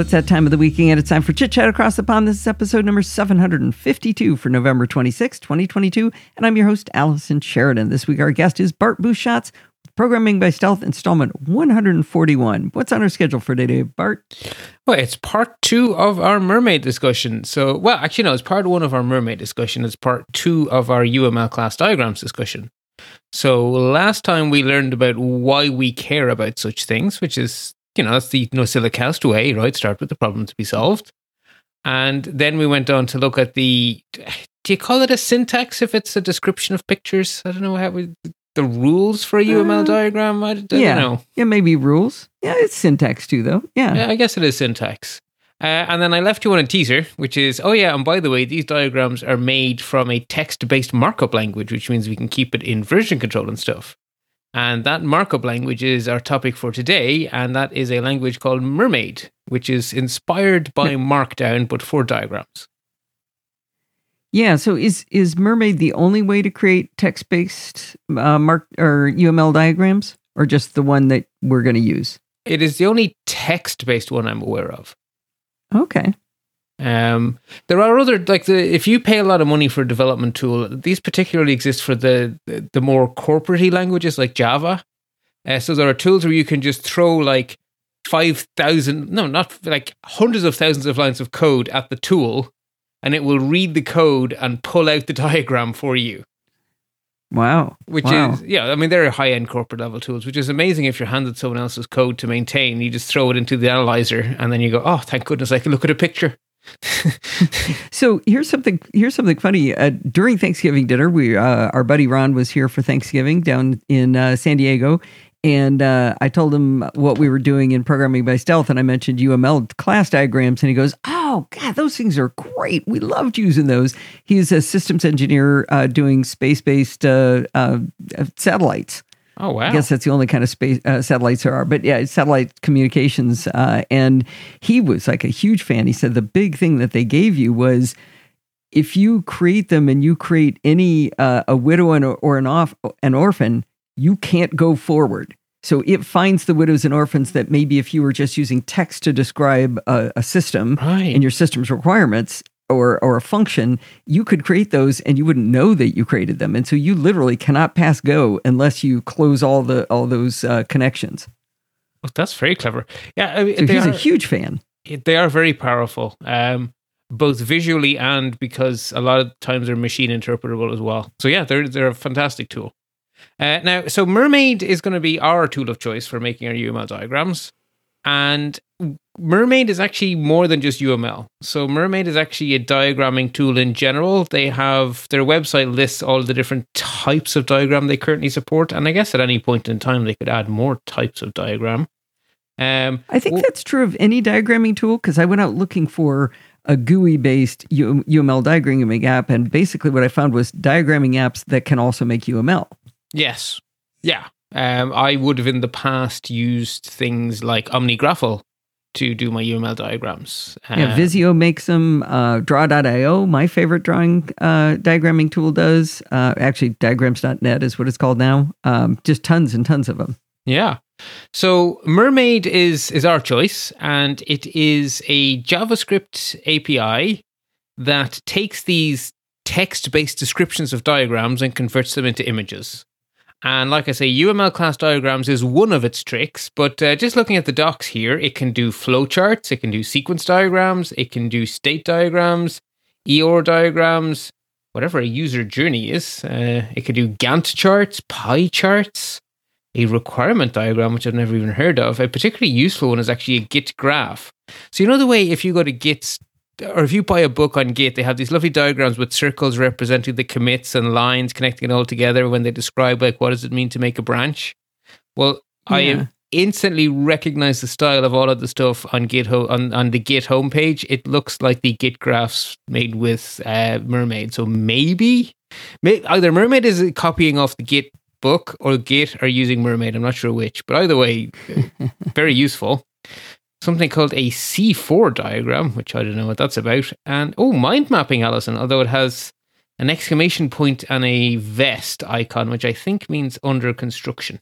Well, it's that time of the week, and it's time for Chit Chat Across the Pond. This is episode number 752 for November 26, 2022. And I'm your host, Allison Sheridan. This week, our guest is Bart Busschots, Programming by Stealth, installment 141. What's on our schedule for today, Bart? Well, it's part two of our mermaid discussion. So, well, actually, no, it's part one of our mermaid discussion. It's part two of our UML class diagrams discussion. So, last time we learned about why we care about such things, which is you know, that's the No NosillaCast way, right? Start with the problem to be solved. And then we went on to look at the, do you call it a syntax if it's a description of pictures? I don't know how we, the rules for a UML uh, diagram. I, I yeah. don't know. Yeah, maybe rules. Yeah, it's syntax too, though. Yeah. Yeah, I guess it is syntax. Uh, and then I left you on a teaser, which is, oh yeah, and by the way, these diagrams are made from a text-based markup language, which means we can keep it in version control and stuff. And that markup language is our topic for today, and that is a language called Mermaid, which is inspired by Markdown but for diagrams. Yeah, so is is Mermaid the only way to create text-based uh, mark or UML diagrams, or just the one that we're going to use? It is the only text-based one I'm aware of. Okay. Um, there are other like the if you pay a lot of money for a development tool, these particularly exist for the the, more corporatey languages like Java. Uh, so there are tools where you can just throw like five thousand, no, not like hundreds of thousands of lines of code at the tool, and it will read the code and pull out the diagram for you. Wow. Which wow. is, yeah, I mean, they're high end corporate level tools, which is amazing if you're handed someone else's code to maintain. You just throw it into the analyzer and then you go, oh, thank goodness I can look at a picture. so here's something here's something funny. Uh, during Thanksgiving dinner, we uh, our buddy Ron was here for Thanksgiving down in uh, San Diego, and uh, I told him what we were doing in programming by stealth, and I mentioned UML class diagrams, and he goes, "Oh God, those things are great. We loved using those." He's a systems engineer uh, doing space based uh, satellites. Oh wow! I guess that's the only kind of space uh, satellites there are. But yeah, satellite communications. Uh, and he was like a huge fan. He said the big thing that they gave you was if you create them and you create any uh, a widow and, or an off an orphan, you can't go forward. So it finds the widows and orphans that maybe if you were just using text to describe a, a system right. and your system's requirements, or or a function, you could create those and you wouldn't know that you created them. And so you literally cannot pass go unless you close all the all those uh, connections. Well, that's very clever. Yeah, I mean, so he's are, a huge fan. They are very powerful, um, both visually and because a lot of times they're machine interpretable as well. So yeah, they're they're a fantastic tool. Uh, now, so Mermaid is going to be our tool of choice for making our UML diagrams. And Mermaid is actually more than just UML. So Mermaid is actually a diagramming tool in general. They have their website lists all the different types of diagram they currently support, and I guess at any point in time they could add more types of diagram. Um, I think that's true of any diagramming tool because I went out looking for a GUI based UML diagramming app, and basically what I found was diagramming apps that can also make UML. Yes. Yeah. Um, I would have in the past used things like OmniGraffle to do my UML diagrams. Yeah, uh, Visio makes them. Uh, Draw.io, my favorite drawing uh, diagramming tool, does. Uh, actually, diagrams.net is what it's called now. Um, just tons and tons of them. Yeah. So Mermaid is is our choice, and it is a JavaScript API that takes these text based descriptions of diagrams and converts them into images. And like I say, UML class diagrams is one of its tricks, but uh, just looking at the docs here, it can do flowcharts, it can do sequence diagrams, it can do state diagrams, EOR diagrams, whatever a user journey is. Uh, it can do Gantt charts, pie charts, a requirement diagram, which I've never even heard of. A particularly useful one is actually a Git graph. So, you know the way if you go to Git's or if you buy a book on Git, they have these lovely diagrams with circles representing the commits and lines connecting it all together when they describe like what does it mean to make a branch. Well, yeah. I instantly recognize the style of all of the stuff on Git on, on the Git homepage. It looks like the Git graphs made with uh, Mermaid. So maybe, maybe either Mermaid is copying off the Git book or Git are using Mermaid. I'm not sure which, but either way, very useful something called a C4 diagram, which I don't know what that's about. And oh, mind mapping, Allison, although it has an exclamation point and a vest icon, which I think means under construction.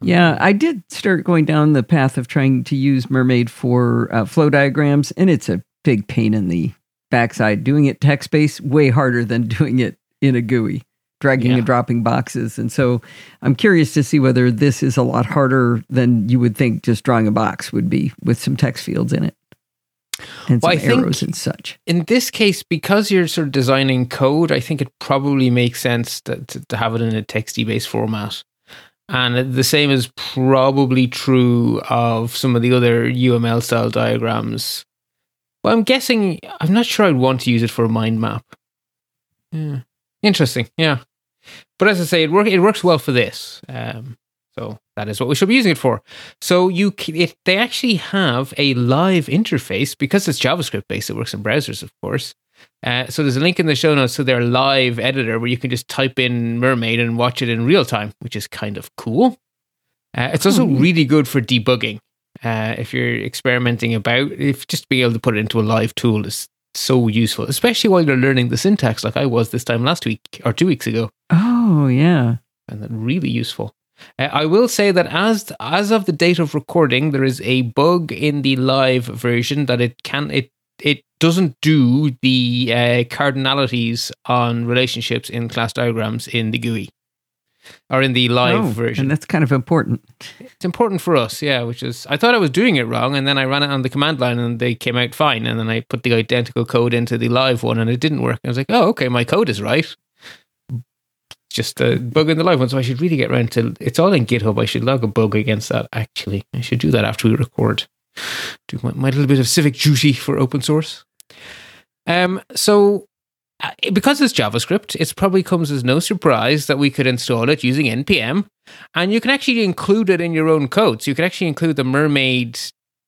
Yeah, I did start going down the path of trying to use Mermaid for uh, flow diagrams, and it's a big pain in the backside. Doing it text based, way harder than doing it in a GUI, dragging Yeah. and dropping boxes. And so I'm curious to see whether this is a lot harder than you would think just drawing a box would be with some text fields in it and some Well, I think- arrows and such. in this case, because you're sort of designing code, I think it probably makes sense to, to, to have it in a texty based format. And the same is probably true of some of the other UML style diagrams. Well, I'm guessing, I'm not sure I'd want to use it for a mind map. Yeah. Interesting. Yeah. But as I say, it, work, it works well for this. Um, so that is what we should be using it for. So you, it, they actually have a live interface because it's JavaScript based. It works in browsers, of course. Uh, so there's a link in the show notes to their live editor where you can just type in Mermaid and watch it in real time, which is kind of cool. Uh, it's also Oh, really good for debugging. Uh, if you're experimenting about, if just being able to put it into a live tool is so useful, especially while you're learning the syntax, like I was this time last week or two weeks ago Oh, yeah. and that really useful. Uh, I will say that as as of the date of recording, there is a bug in the live version that it can it it doesn't do the uh, cardinalities on relationships in class diagrams in the GUI or in the live Oh, version. And that's kind of important. It's important for us, yeah. Which is I thought I was doing it wrong, and then I ran it on the command line, and they came out fine. And then I put the identical code into the live one, and it didn't work. I was like, oh, okay, my code is right. Just a bug in the live one, so I should really get around to. It's all in GitHub. I should log a bug against that. Actually, I should do that after we record. Do my, my little bit of civic duty for open source. Um. So uh, because it's JavaScript, it probably comes as no surprise that we could install it using npm, and you can actually include it in your own code. So you can actually include the Mermaid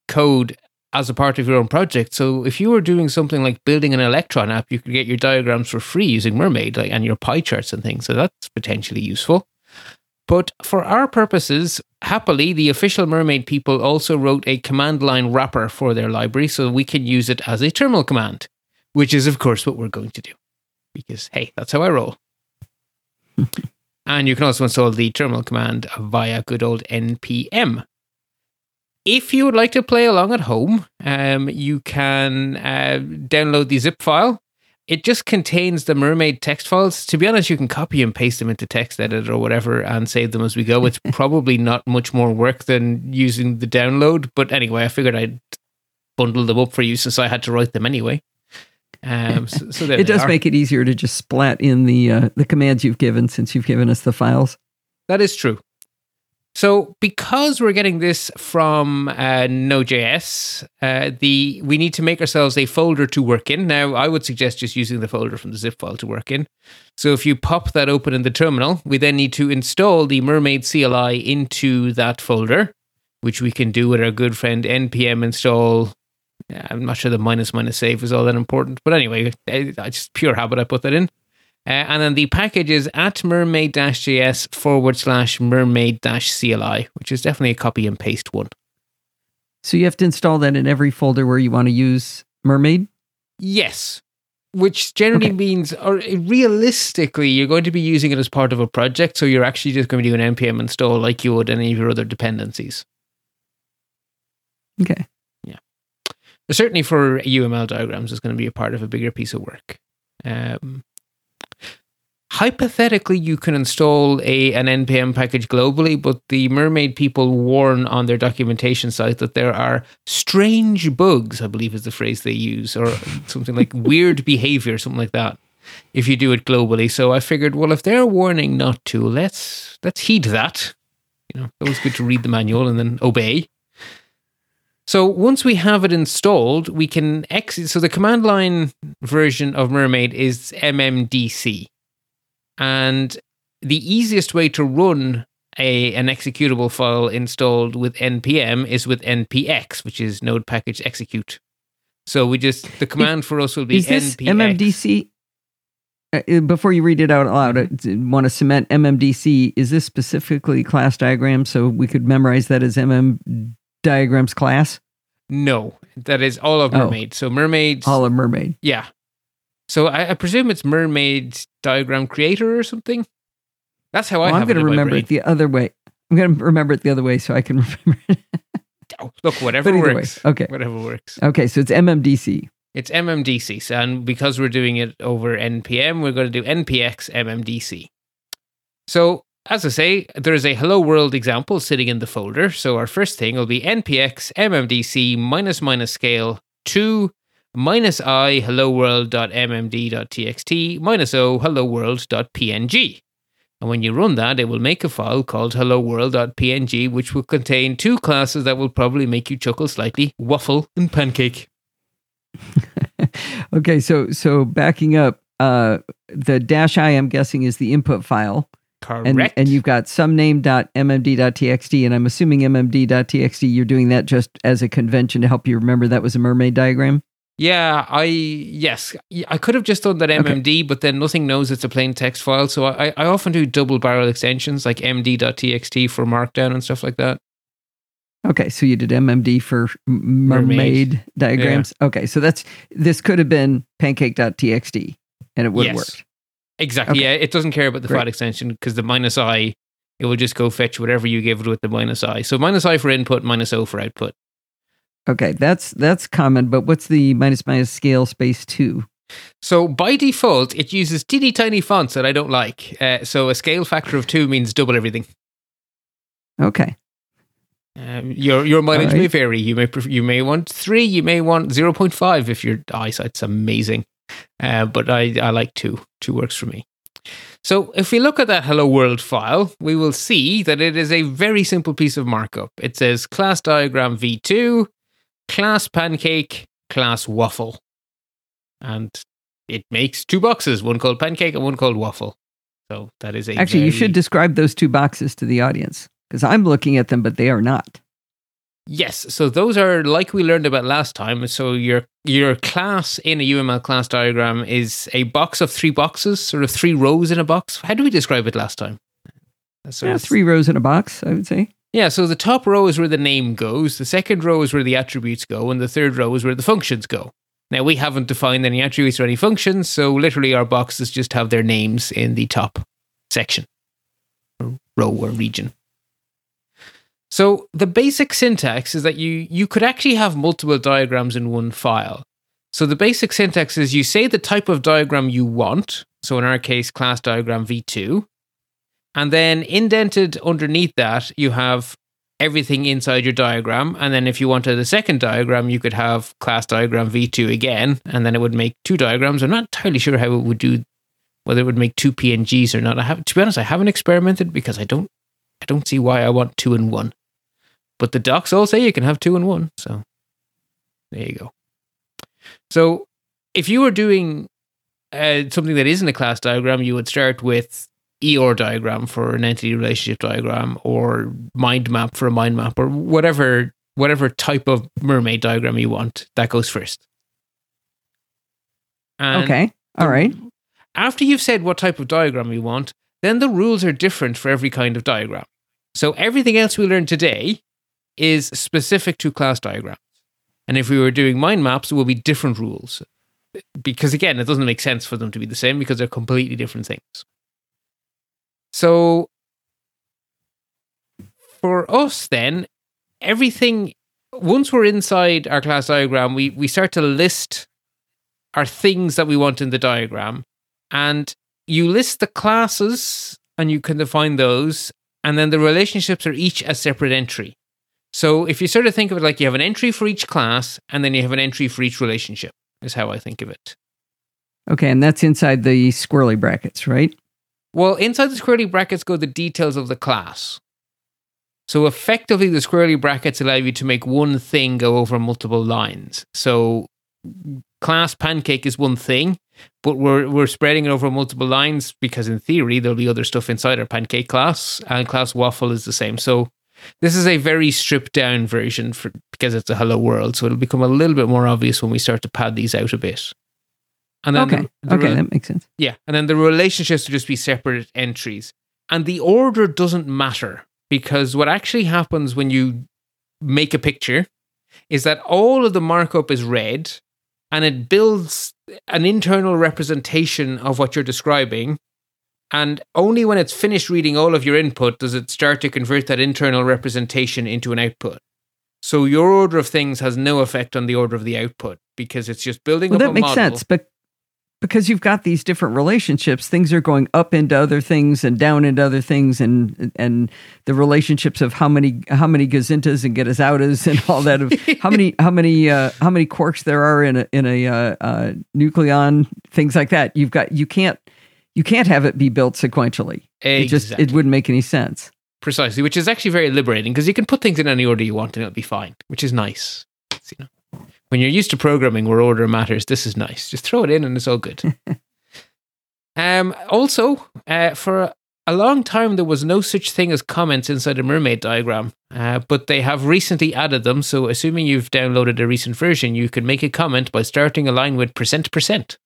code as a part of your own project. So if you were doing something like building an Electron app, you could get your diagrams for free using Mermaid, like and your pie charts and things. So that's potentially useful. But for our purposes, happily, the official Mermaid people also wrote a command line wrapper for their library, so we can use it as a terminal command, which is, of course, what we're going to do. Because, hey, that's how I roll. and you can also install the terminal command via good old npm. If you would like to play along at home, um, you can uh, download the zip file. It just contains the mermaid text files. To be honest, you can copy and paste them into text editor or whatever and save them as we go. It's probably not much more work than using the download, but anyway, I figured I'd bundle them up for you since I had to write them anyway. Um, so, so It does are. make it easier to just splat in the uh, the commands you've given since you've given us the files. That is true. So, because we're getting this from uh, Node.js, uh, the we need to make ourselves a folder to work in. Now, I would suggest just using the folder from the zip file to work in. So, if you pop that open in the terminal, we then need to install the Mermaid CLI into that folder, which we can do with our good friend npm install. I'm not sure the minus minus save is all that important, but anyway, I, I just pure habit. I put that in. Uh, and then the package is at mermaid-js forward slash mermaid-cli, which is definitely a copy and paste one. So you have to install that in every folder where you want to use Mermaid. Yes. Which generally Okay. means, or realistically, you're going to be using it as part of a project. So you're actually just going to do an npm install like you would any of your other dependencies. Okay. Yeah. Certainly for UML diagrams, it's going to be a part of a bigger piece of work. Um, hypothetically, you can install a an npm package globally, but the Mermaid people warn on their documentation site that there are strange bugs. I believe is the phrase they use, or something like weird behavior, something like that. If you do it globally, so I figured, well, if they're warning not to, let's let's heed that. You know, always good to read the manual and then obey. So once we have it installed, we can exit. So the command line version of Mermaid is MMDC, and the easiest way to run a an executable file installed with npm is with npx, which is Node Package Execute. So we just the command for us will be Is this npx. MMDC? Uh, uh, before you read it out loud, I want to cement MMDC. Is this specifically class diagram so we could memorize that as MM diagrams class? No, that is all of Oh. So mermaids. All of Mermaid. yeah. So I, I presume it's Mermaid Diagram Creator or something. That's how I Well, I'm going to remember it the other way. I'm going to remember it the other way so I can remember it. Oh, look, whatever either way, works. okay. Whatever works. Okay, so it's MMDC. It's MMDC. So, and because we're doing it over NPM, we're going to do NPX MMDC. So, as I say, there's a hello world example sitting in the folder. So, our first thing will be NPX MMDC minus minus scale 2 minus i hello world.mmd.txt minus o hello world.png. And when you run that, it will make a file called hello world.png, which will contain two classes that will probably make you chuckle slightly waffle and pancake. Okay, so so backing up, uh, the dash i I'm guessing is the input file, Correct. and and you've got some name.mmd.txt, and I'm assuming mmd.txt. You're doing that just as a convention to help you remember that was a mermaid diagram. Yeah, I yes, I could have just done that MMD, but then nothing knows it's a plain text file. So I, I often do double barrel extensions like md.txt for Markdown and stuff like that. Okay, so you did MMD for mermaid, Mermaid. diagrams. Okay, so that's this could have been pancake.txt, and it would Yes. worked. Exactly. Okay. Yeah, it doesn't care about the Great. file extension because the minus i, it will just go fetch whatever you give it with the minus i. So minus i for input, minus o for output. Okay, that's that's common, but what's the minus minus scale space two? So by default, it uses teeny tiny fonts that I don't like. Uh, so a scale factor of two means double everything. Okay, Um, your your mileage Alright. may vary. You may pref- you may want three. You may want zero point five if your eyesight's amazing. Uh, but I I like two. Two works for me. So if we look at that hello world file, we will see that it is a very simple piece of markup. It says class diagram v2, class pancake, class waffle, and it makes two boxes, one called pancake and one called waffle. So that is a actually, you should describe those two boxes to the audience because I'm looking at them, but they are not. Yes, so those are like we learned about last time. So your your class in a UML class diagram is a box of three boxes, sort of three rows in a box. How do we describe it last time? Sort Yeah, three rows in a box, I would say. Yeah, so the top row is where the name goes, the second row is where the attributes go, and the third row is where the functions go. Now we haven't defined any attributes or any functions, so literally our boxes just have their names in the top section, row or region. So the basic syntax is that you you could actually have multiple diagrams in one file. So the basic syntax is you say the type of diagram you want. So in our case, class diagram v2. And then indented underneath that, you have everything inside your diagram. And then if you wanted a second diagram, you could have class diagram v2 again, and then it would make two diagrams. I'm not entirely sure how it would do, whether it would make two PNGs or not. I have, to be honest, I haven't experimented because I don't, I don't see why I want two in one. But the docs all say you can have two in one, so there you go. So if you were doing uh, something that isn't a class diagram, you would start with EOR diagram for an entity relationship diagram, or mind map for a mind map, or whatever whatever type of mermaid diagram you want. That goes first. And okay, all right. After you've said what type of diagram you want, then the rules are different for every kind of diagram. So everything else we learned today is specific to class diagrams. And if we were doing mind maps, it will be different rules. Because again, it doesn't make sense for them to be the same because they're completely different things. So for us then, everything once we're inside our class diagram, we, we start to list our things that we want in the diagram. And you list the classes and you can define those. And then the relationships are each a separate entry. So if you sort of think of it like you have an entry for each class and then you have an entry for each relationship, is how I think of it. Okay, and that's inside the squirrely brackets, right? Well, inside the squirrely brackets go the details of the class. So effectively, the squirrely brackets allow you to make one thing go over multiple lines. So class pancake is one thing, but we're we're spreading it over multiple lines because in theory there'll be other stuff inside our pancake class, and class waffle is the same. So this is a very stripped down version for because it's a hello world. So it'll become a little bit more obvious when we start to pad these out a bit. And then Okay, the- the okay, re- that makes sense. yeah, and then the relationships will just be separate entries. And the order doesn't matter because what actually happens when you make a picture is that all of the markup is red and it builds an internal representation of what you're describing. And only when it's finished reading all of your input does it start to convert that internal representation into an output. So your order of things has no effect on the order of the output because it's just building Well, up that makes model. sense, but because you've got these different relationships, things are going up into other things and down into other things, and and the relationships of how many how many gazintas and getazoutas and all that of how many how many uh, how many quarks there are in a in a uh, uh, nucleon, things like that. You've got you can't you can't have it be built sequentially. It just it wouldn't make any sense. Precisely, which is actually very liberating because you can put things in any order you want and it'll be fine, which is nice. It's, you know, when you're used to programming where order matters, this is nice. Just throw it in and it's all good. um, also, uh, for a, a long time, there was no such thing as comments inside a mermaid diagram, uh, but they have recently added them. So, assuming you've downloaded a recent version, you can make a comment by starting a line with percent percent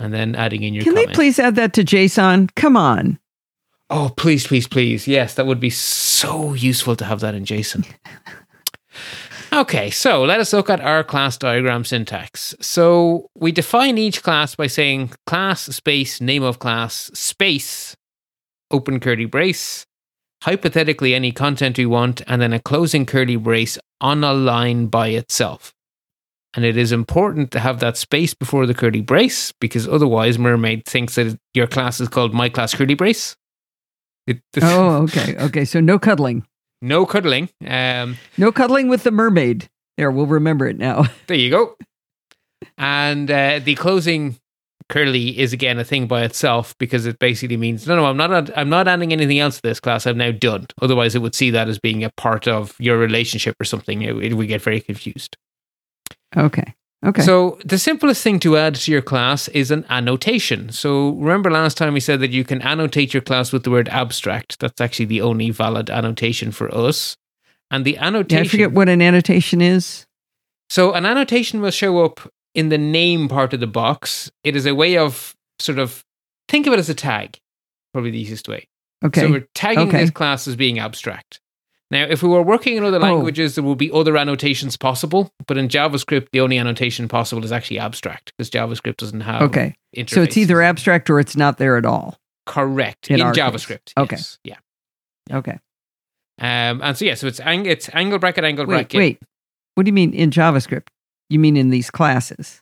and then adding in your Can comment. they please add that to JSON? Come on. Oh, please, please, please. Yes, that would be so useful to have that in JSON. okay, so let us look at our class diagram syntax. So we define each class by saying class space name of class space open curly brace, hypothetically any content we want, and then a closing curly brace on a line by itself. And it is important to have that space before the curly brace because otherwise Mermaid thinks that your class is called my class curly brace. It, Oh, okay, okay. So no cuddling, no cuddling. Um, no cuddling with the mermaid. There, we'll remember it now. there you go. And uh, the closing curly is again a thing by itself because it basically means no, no, I'm not. I'm not adding anything else to this class. I'm now done. Otherwise, it would see that as being a part of your relationship or something. It, it would get very confused. Okay. Okay. So the simplest thing to add to your class is an annotation. So remember last time we said that you can annotate your class with the word abstract. That's actually the only valid annotation for us. And the yeah, annotation I forget what an annotation is. So an annotation will show up in the name part of the box. It is a way of sort of think of it as a tag, probably the easiest way. Okay. So we're tagging Okay. this class as being abstract. Now, if we were working in other Oh. languages, there will be other annotations possible, but in JavaScript, the only annotation possible is actually abstract because JavaScript doesn't have okay. So it's either abstract or it's not there at all. correct in in. JavaScript. Okay. yes. Yeah. Okay. Um, and so yeah, so it's ang- it's angle bracket angle Wait, bracket. wait. What do you mean in JavaScript? You mean in these classes,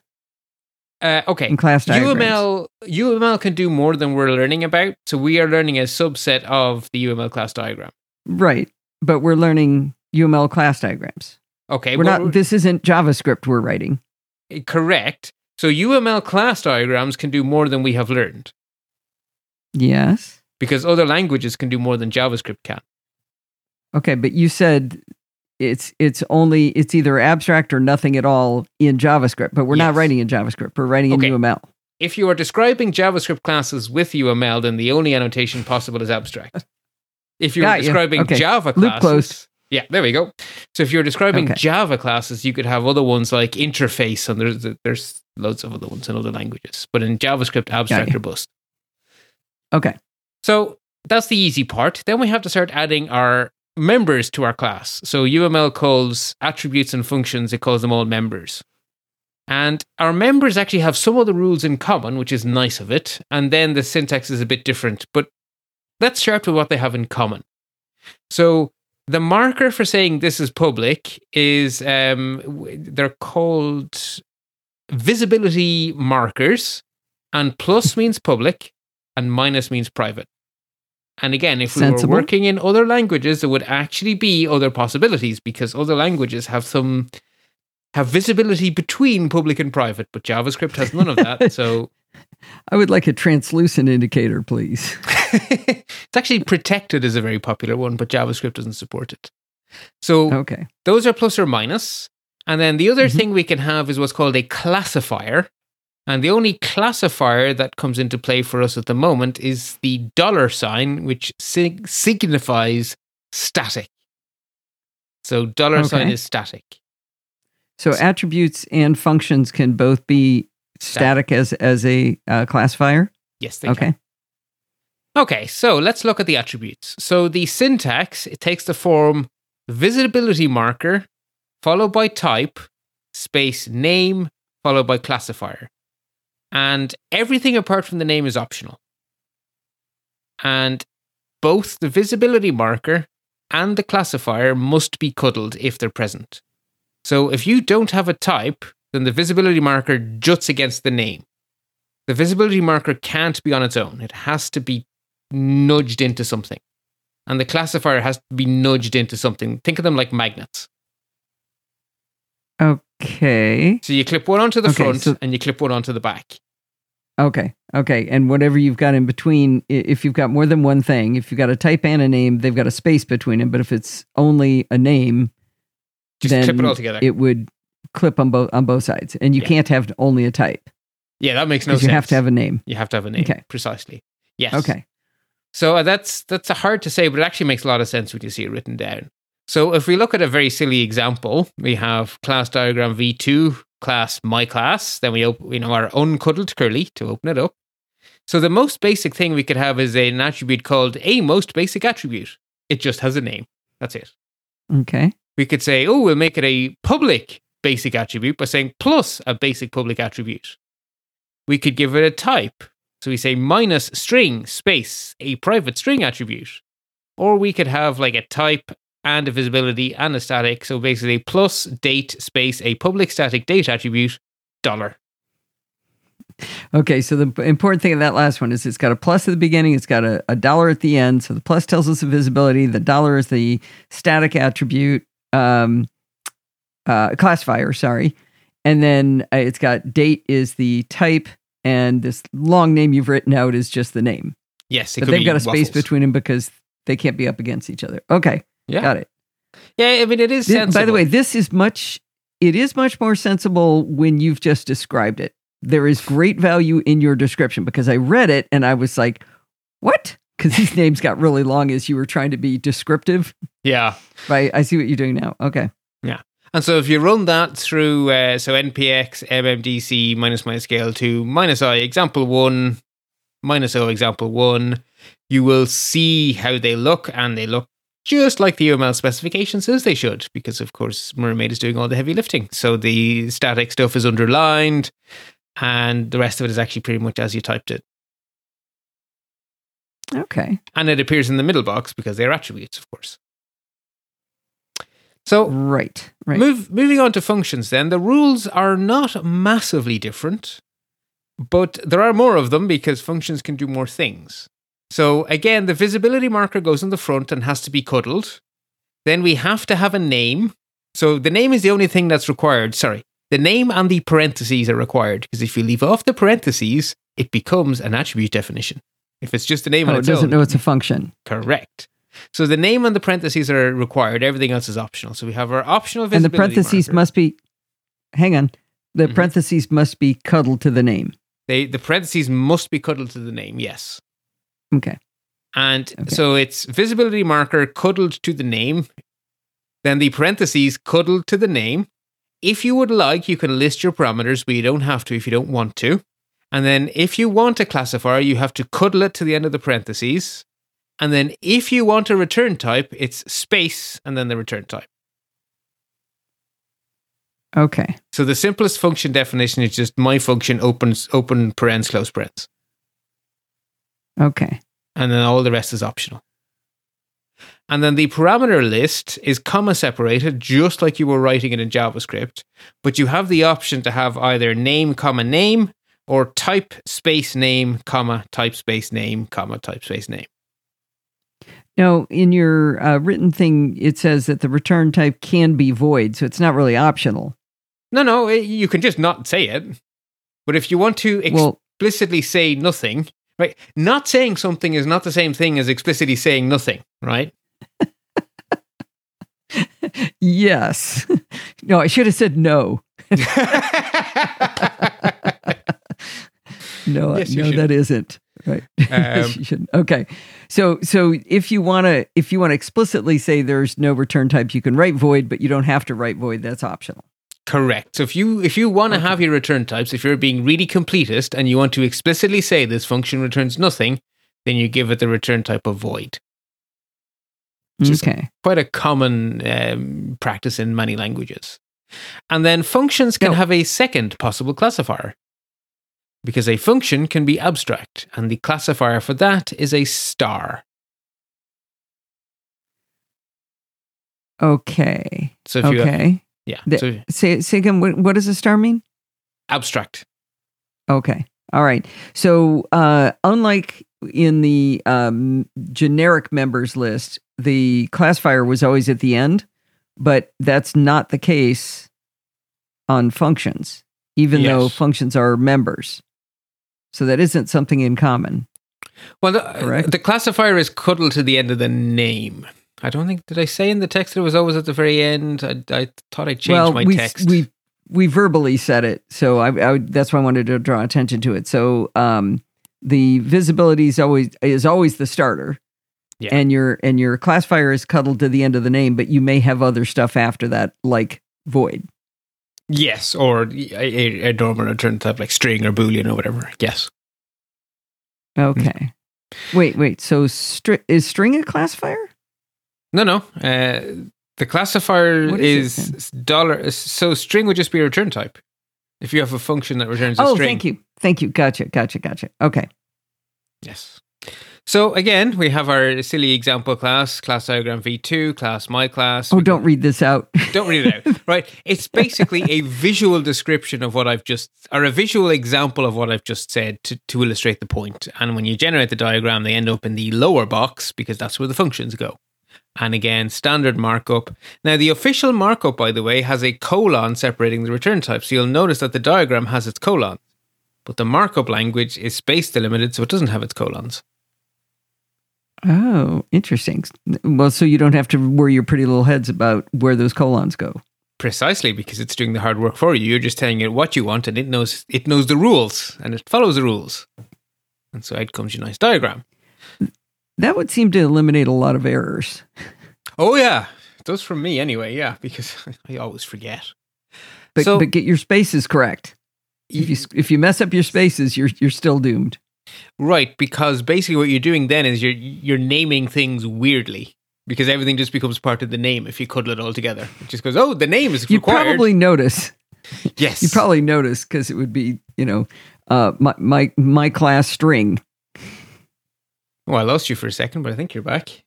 Uh, okay. in class diagrams? UML UML can do more than we're learning about. So we are learning a subset of the UML class diagram. Right. But we're learning UML class diagrams. Okay, We're not. This isn't JavaScript we're writing. Eh, correct. So UML class diagrams can do more than we have learned Yes. because other languages can do more than JavaScript can. Okay, but you said it's it's only it's either abstract or nothing at all in JavaScript. But we're not writing in JavaScript. We're writing in Okay. UML. If you are describing JavaScript classes with UML, then the only annotation possible is abstract. If you're describing Okay. Java Loop classes, closed. yeah, there we go. So if you're describing Okay. Java classes, you could have other ones like interface, and there's there's loads of other ones in other languages. But in JavaScript, abstract or bust. Okay. So that's the easy part. Then we have to start adding our members to our class. So UML calls attributes and functions, it calls them all members. And our members actually have some of the rules in common, which is nice of it. And then the syntax is a bit different. But let's start with what they have in common. So the marker for saying this is public is um, they're called visibility markers, and plus means public, and minus means private. And again, if we Sensible. were working in other languages, there would actually be other possibilities because other languages have some have visibility between public and private, but JavaScript has none of that. so I would like a translucent indicator, please. it's actually protected is a very popular one, but JavaScript doesn't support it. So Okay. those are plus or minus. And then the other Mhm. thing we can have is what's called a classifier. And the only classifier that comes into play for us at the moment is the dollar sign, which sig- signifies static. So dollar sign is static. So attributes and functions can both be static as as a uh, classifier. Yes, they can. Okay. So let's look at the attributes. So the syntax, it takes the form visibility marker, followed by type, space name, followed by classifier. And everything apart from the name is optional. and both the visibility marker and the classifier must be cuddled if they're present. So if you don't have a type, then the visibility marker juts against the name. The visibility marker can't be on its own, it has to be nudged into something. And the classifier has to be nudged into something. Think of them like magnets. Okay. So you clip one onto the Okay, front so- and you clip one onto the back. Okay. Okay. And whatever you've got in between, if you've got more than one thing, if you've got a type and a name, they've got a space between them. But if it's only a name, Just then clip it all together. it would clip on both on both sides. And you Yeah. can't have only a type yeah, that makes no sense. you have to have a name. You have to have a name. Okay. Precisely. Yes. Okay. So uh, that's that's hard to say, but it actually makes a lot of sense when you see it written down. So if we look at a very silly example, we have class diagram v2 class my class. Then we open, you know, our uncuddled curly to open it up. So the most basic thing we could have is an attribute called a most basic attribute. It just has a name. That's it. Okay. We could say, oh, we'll make it a public basic attribute by saying plus a basic public attribute. We could give it a type. So we say minus string space a private string attribute. Or we could have like a type and a visibility and a static. So basically plus date space a public static date attribute dollar. Okay. So the important thing of that last one is it's got a plus at the beginning, it's got a, a dollar at the end. So the plus tells us the visibility, the dollar is the static attribute, um, uh, classifier, sorry. And then uh, it's got date is the type, and this long name you've written out is just the name. Yes, it but they've got a space waffles. between them because they can't be up against each other. Okay, Yeah. got it. Yeah, I mean it is by the way, this is much. It is much more sensible when you've just described it. There is great value in your description because I read it and I was like, "What?" Because these names got really long as you were trying to be descriptive. yeah. Right? I see what you're doing now. Okay. And so if you run that through, uh, so npx mmdc minus minus scale to minus i example one minus o example one, you will see how they look, and they look just like the UML specification says they should, because of course Mermaid is doing all the heavy lifting. So the static stuff is underlined, and the rest of it is actually pretty much as you typed it. Okay. And it appears in the middle box because they're attributes, of course. So Right. Right. Move, moving on to functions, then the rules are not massively different, but there are more of them because functions can do more things. So again, the visibility marker goes in the front and has to be cuddled. Then we have to have a name. So the name is the only thing that's required. Sorry, the name and the parentheses are required because if you leave off the parentheses, it becomes an attribute definition. If it's just a name oh, it doesn't own, know it's a function. correct. So the name and the parentheses are required. Everything else is optional. So we have our optional And the parentheses marker. must be. Hang on. The Mhm. parentheses must be cuddled to the name. They the parentheses must be cuddled to the name, yes. Okay. And Okay. so it's visibility marker cuddled to the name, then the parentheses cuddled to the name. If you would like, you can list your parameters, but you don't have to if you don't want to. And then if you want a classifier, you have to cuddle it to the end of the parentheses. And then if you want a return type, it's space and then the return type. Okay. So the simplest function definition is just my function opens open parens close parens. Okay. and then all the rest is optional. And then the parameter list is comma separated, just like you were writing it in JavaScript, but you have the option to have either name, comma name, or type space name, comma type space name, comma type space name. Now, in your uh, written thing, it says that the return type can be void, so it's not really optional. No, no, it- you can just not say it. But if you want to Well, explicitly say nothing, right? Not saying something is not the same thing as explicitly saying nothing, right? yes. no, I should have said no. No, Yes, no, should. that isn't right. Um. Okay, so so if you want to if you want to explicitly say there's no return type, you can write void, but you don't have to write void. That's optional. Correct. So if you if you want to Okay. have your return types, if you're being really completist and you want to explicitly say this function returns nothing, then you give it the return type of void. Okay. Quite a common um, practice in many languages. And then functions can No. have a second possible classifier. Because a function can be abstract, and the classifier for that is a star. Okay. So if you Okay. yeah, The- so Say, say again, what, what does a star mean? abstract. Okay. All right. So, uh, unlike in the um, generic members list, the classifier was always at the end, but that's not the case on functions, even though functions are members. So, that isn't something in common. Well, the, the classifier is cuddled to the end of the name. I don't think did I say in the text that it was always at the very end. I, I thought I changed well, my we text. we we verbally said it, so I, I that's why I wanted to draw attention to it. So, um, the visibility is always is always the starter. Yeah. and your and your classifier is cuddled to the end of the name, but you may have other stuff after that, like void. Yes, or a, a, a normal return type like string or boolean or whatever. Yes. Okay. wait, wait. So stri- is string a classifier? No, no. Uh, the classifier What is is dollar. So string would just be a return type. If you have a function that returns a Oh, string. thank you, thank you. Gotcha, gotcha, gotcha. Okay. Yes. So again, we have our silly example class, class diagram v2, class my class. Oh, We don't read this out. Don't read it out. Right. It's basically a visual description of what I've just, or a visual example of what I've just said to, to illustrate the point. And when you generate the diagram, they end up in the lower box because that's where the functions go. And again, standard markup. Now, the official markup, by the way, has a colon separating the return type. So you'll notice that the diagram has its colon. But the markup language is space delimited, so it doesn't have its colons. Oh, interesting. Well, so you don't have to worry your pretty little heads about where those colons go. Precisely because it's doing the hard work for you. You're just telling it what you want, and it knows it knows the rules and it follows the rules. And so out comes your nice diagram. That would seem to eliminate a lot of errors. Oh yeah, it does from me anyway. Yeah, because I always forget. But So- but get your spaces correct. If you if you mess up your spaces, you're you're still doomed. Right, because basically what you're doing then is you're you're naming things weirdly because everything just becomes part of the name if you cuddle it all together. It just goes, oh, the name is You required. probably notice. yes, You probably notice because it would be you know uh, my my my class string. Oh, I lost you for a second, but I think you're back.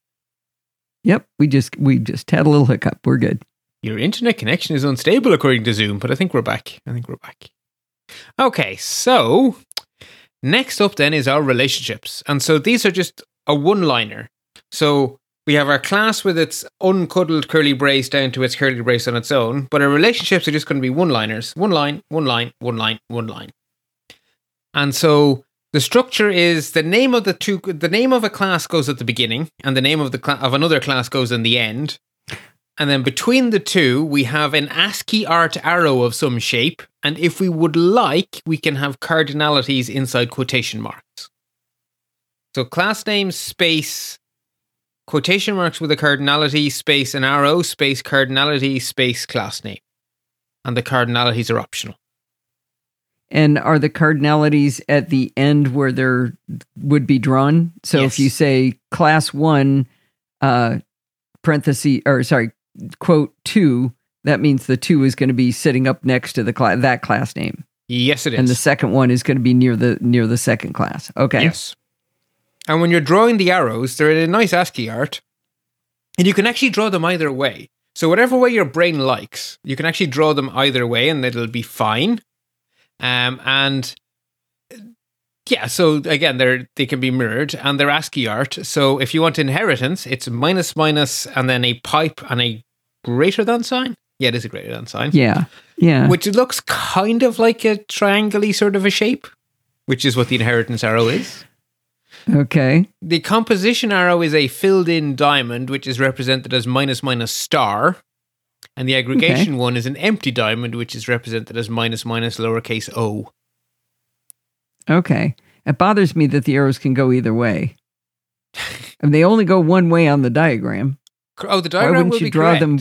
Yep, we just we just had a little hiccup. We're good. Your internet connection is unstable according to Zoom, but I think we're back. I think we're back. Okay, so next up then is our relationships. And so these are just a one liner. So we have our class with its uncuddled curly brace down to its curly brace on its own, but our relationships are just going to be one liners. One line, one line, one line, one line. And so the structure is the name of the two the name of a class goes at the beginning and the name of the cla- of another class goes in the end. And then between the two, we have an ASCII art arrow of some shape. And if we would like, we can have cardinalities inside quotation marks. So class name, space, quotation marks with a cardinality, space, an arrow, space, cardinality, space, class name. And the cardinalities are optional. And are the cardinalities at the end where there would be drawn? So Yes. if you say class one, uh, parenthesis or sorry, quote two, that means the two is going to be sitting up next to the class that class name, Yes, it is. and the second one is going to be near the near the second class. Okay. Yes. And when you're drawing the arrows, they're in a nice ASCII art. And you can actually draw them either way. So whatever way your brain likes, you can actually draw them either way and it'll be fine. Um, and yeah, so again, they're they can be mirrored and they're ASCII art. So if you want inheritance, it's minus minus and then a pipe and a greater than sign. Yeah, it is a greater than sign. Yeah. Yeah. Which looks kind of like a triangle sort of a shape, which is what the inheritance arrow is. okay. The composition arrow is a filled in diamond, which is represented as minus minus star. And the aggregation one is an empty diamond, which is represented as minus minus lowercase o. Okay. It bothers me that the arrows can go either way. and they only go one way on the diagram. Oh, the diagram Why wouldn't will you be draw correct. them-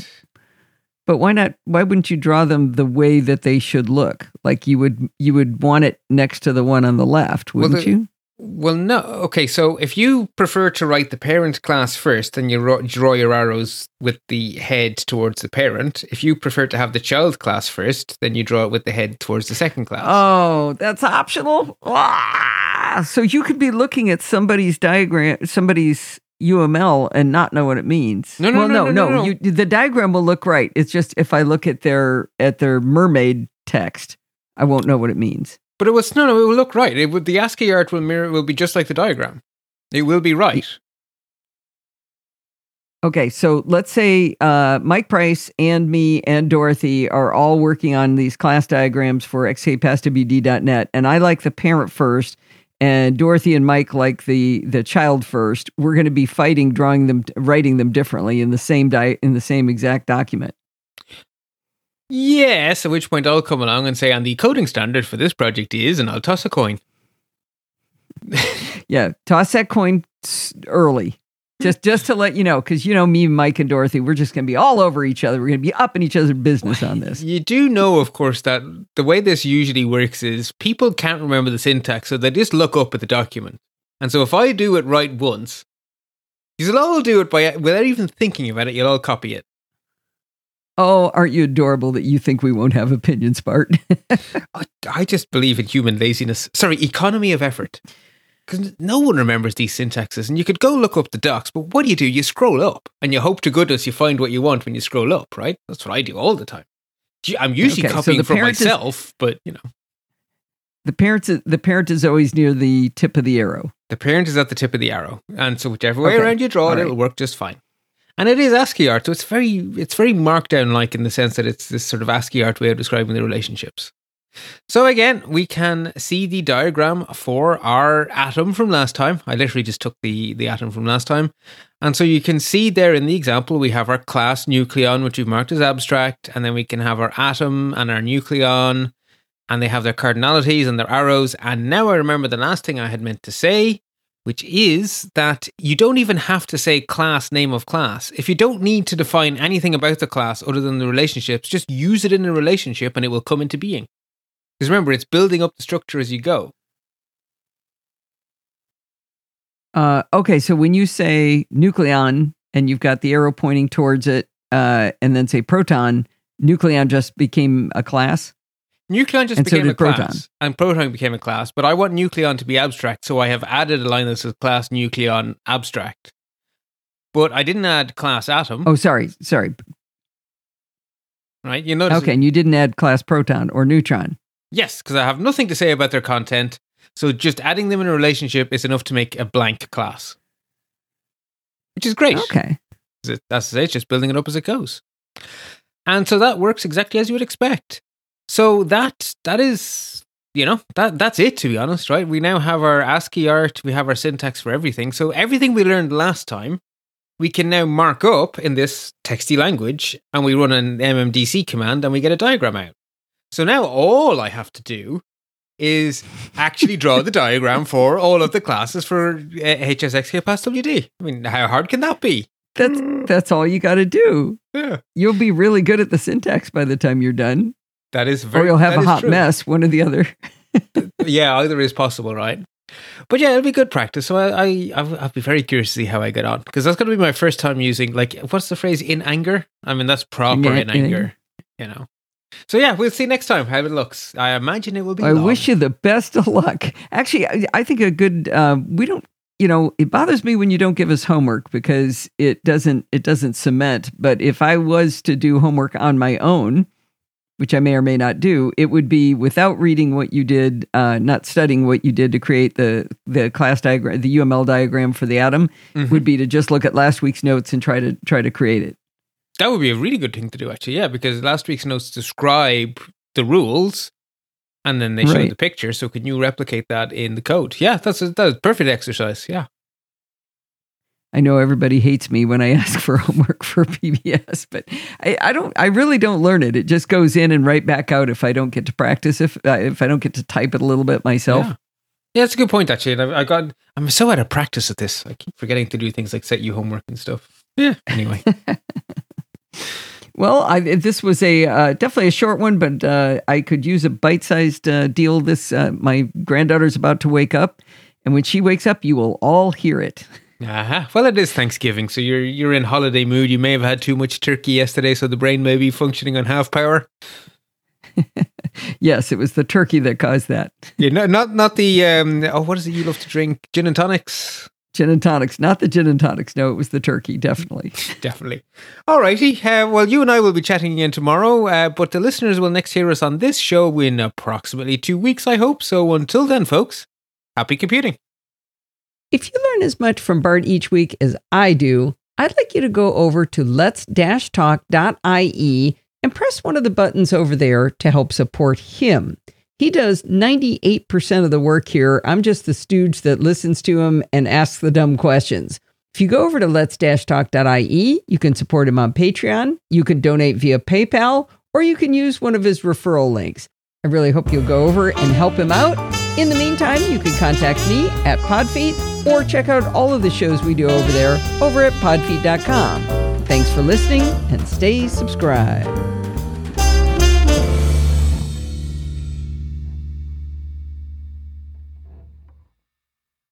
But why not why wouldn't you draw them the way that they should look? Like you would you would want it next to the one on the left, wouldn't the- you? Well, no. Okay, so if you prefer to write the parent class first, then you ro- draw your arrows with the head towards the parent. If you prefer to have the child class first, then you draw it with the head towards the second class. Oh, that's optional. Ah! So you could be looking at somebody's diagram, somebody's UML, and not know what it means. No, no, well, no, no, no, no, no. You, the diagram will look right. It's just if I look at their at their mermaid text, I won't know what it means. But it was no, no. It will look right. It would the ASCII art will mirror will be just like the diagram. It will be right. Okay, so let's say uh, Mike Price and me and Dorothy are all working on these class diagrams for xkpasswd.net, and I like the parent first, and Dorothy and Mike like the the child first. We're going to be fighting, drawing them, writing them differently in the same di- in the same exact document. Yes. At which point I'll come along and say, and the coding standard for this project is, and I'll toss a coin. Yeah, toss that coin early. Just, just to let you know, because you know me, Mike, and Dorothy, we're just going to be all over each other. We're going to be up in each other's business on this. You do know, of course, that the way this usually works is people can't remember the syntax, so they just look up at the document. And so if I do it right once, you'll all do it by without even thinking about it. You'll all copy it. Oh, aren't you adorable that you think we won't have opinions, Bart? I, I just believe in human laziness. Sorry, economy of effort. Because no one remembers these syntaxes, and you could go look up the docs, but what do you do? You scroll up, and you hope to goodness you find what you want when you scroll up, right? That's what I do all the time. I'm usually Okay, copying the from parent is- myself, but you know, the parents, the parent is always near the tip of the arrow. the parent is at the tip of the arrow, and so whichever way Okay, around you draw all it, right. it'll work just fine. And it is ASCII art, so it's very it's very markdown like in the sense that it's this sort of ASCII art way of describing the relationships. So again, we can see the diagram for our atom from last time. I literally just took the the atom from last time. And so you can see there in the example we have our class nucleon which we've marked as abstract and then we can have our atom and our nucleon and they have their cardinalities and their arrows and now I remember the last thing I had meant to say which is that you don't even have to say class name of class. If you don't need to define anything about the class other than the relationships, just use it in a relationship and it will come into being. Because remember, it's building up the structure as you go. Uh, okay, so when you say nucleon and you've got the arrow pointing towards it, uh, and then say proton, nucleon just became a class. Nucleon just And so became a proton. class, and proton became a class. But I want nucleon to be abstract, so I have added a line that says class nucleon abstract. But I didn't add class atom, Oh, sorry, sorry. right? You notice? Okay, and you didn't add class proton or neutron. Yes, because I have nothing to say about their content. So just adding them in a relationship is enough to make a blank class, which is great. Okay. That's it's just building it up as it goes. And so that works exactly as you would expect. So that that is, you know, that that's it to be honest, right? We now have our ASCII art, we have our syntax for everything. So everything we learned last time, we can now mark up in this texty language and we run an MMDC command and we get a diagram out. So now all I have to do is actually draw the diagram for all of the classes for uh, HSXKPasswd. I mean, how hard can that be? That's that's all you got to do. Yeah. You'll be really good at the syntax by the time you're done, That is very. or you'll have a hot true. mess. One or the other. Yeah, either is possible, right? But yeah, it'll be good practice. So I, I I'll, be very curious to see how I get on because that's going to be my first time using like what's the phrase in anger. I mean that's proper in in anger, you know. So yeah, we'll see next time how it looks. I imagine it will be. I long. wish you the best of luck. Actually, I, I think a good. Uh, we don't. You know, it bothers me when you don't give us homework because it doesn't. It doesn't cement. But if I was to do homework on my own, which I may or may not do, it would be without reading what you did, uh, not studying what you did to create the the class diagram, the UML diagram for the atom. Mhm. Would be to just look at last week's notes and try to try to create it. That would be a really good thing to do, actually. Yeah, because last week's notes describe the rules, and then they show Right. the picture. So can you replicate that in the code? Yeah, that's a, that's a perfect exercise. Yeah. I know everybody hates me when I ask for homework for PBS, but I, I don't. I really don't learn it. It just goes in and right back out if I don't get to practice. If uh, if I don't get to type it a little bit myself. Yeah. Yeah, it's a good point actually. And I, I got I'm so out of practice at this. I keep forgetting to do things like set you homework and stuff. Yeah. Anyway, Well, I, this was a uh, definitely a short one, but uh, I could use a bite-sized uh, deal. This uh, my granddaughter's about to wake up, And when she wakes up, you will all hear it. Uh-huh. Well, it is Thanksgiving, so you're you're in holiday mood. You may have had too much turkey yesterday, so the brain may be functioning on half power. yes, it was the turkey that caused that. Yeah, no, not not the um. Oh, what is it you love to drink? Gin and tonics. Gin and tonics, not the gin and tonics. No, it was the turkey, definitely. definitely. All righty. Uh, well, you and I will be chatting again tomorrow, uh, but the listeners will next hear us on this show in approximately two weeks, I hope. So until then, folks, happy computing. If you learn as much from Bart each week as I do, I'd like you to go over to let's-talk.ie and press one of the buttons over there to help support him. He does 98% of the work here. I'm just the stooge that listens to him and asks the dumb questions. If you go over to let's-talk.ie, you can support him on Patreon, you can donate via PayPal, or you can use one of his referral links. I really hope you'll go over and help him out. In the meantime, you can contact me at Podfeet or check out all of the shows we do over there over at podfeet.com. Thanks for listening and stay subscribed.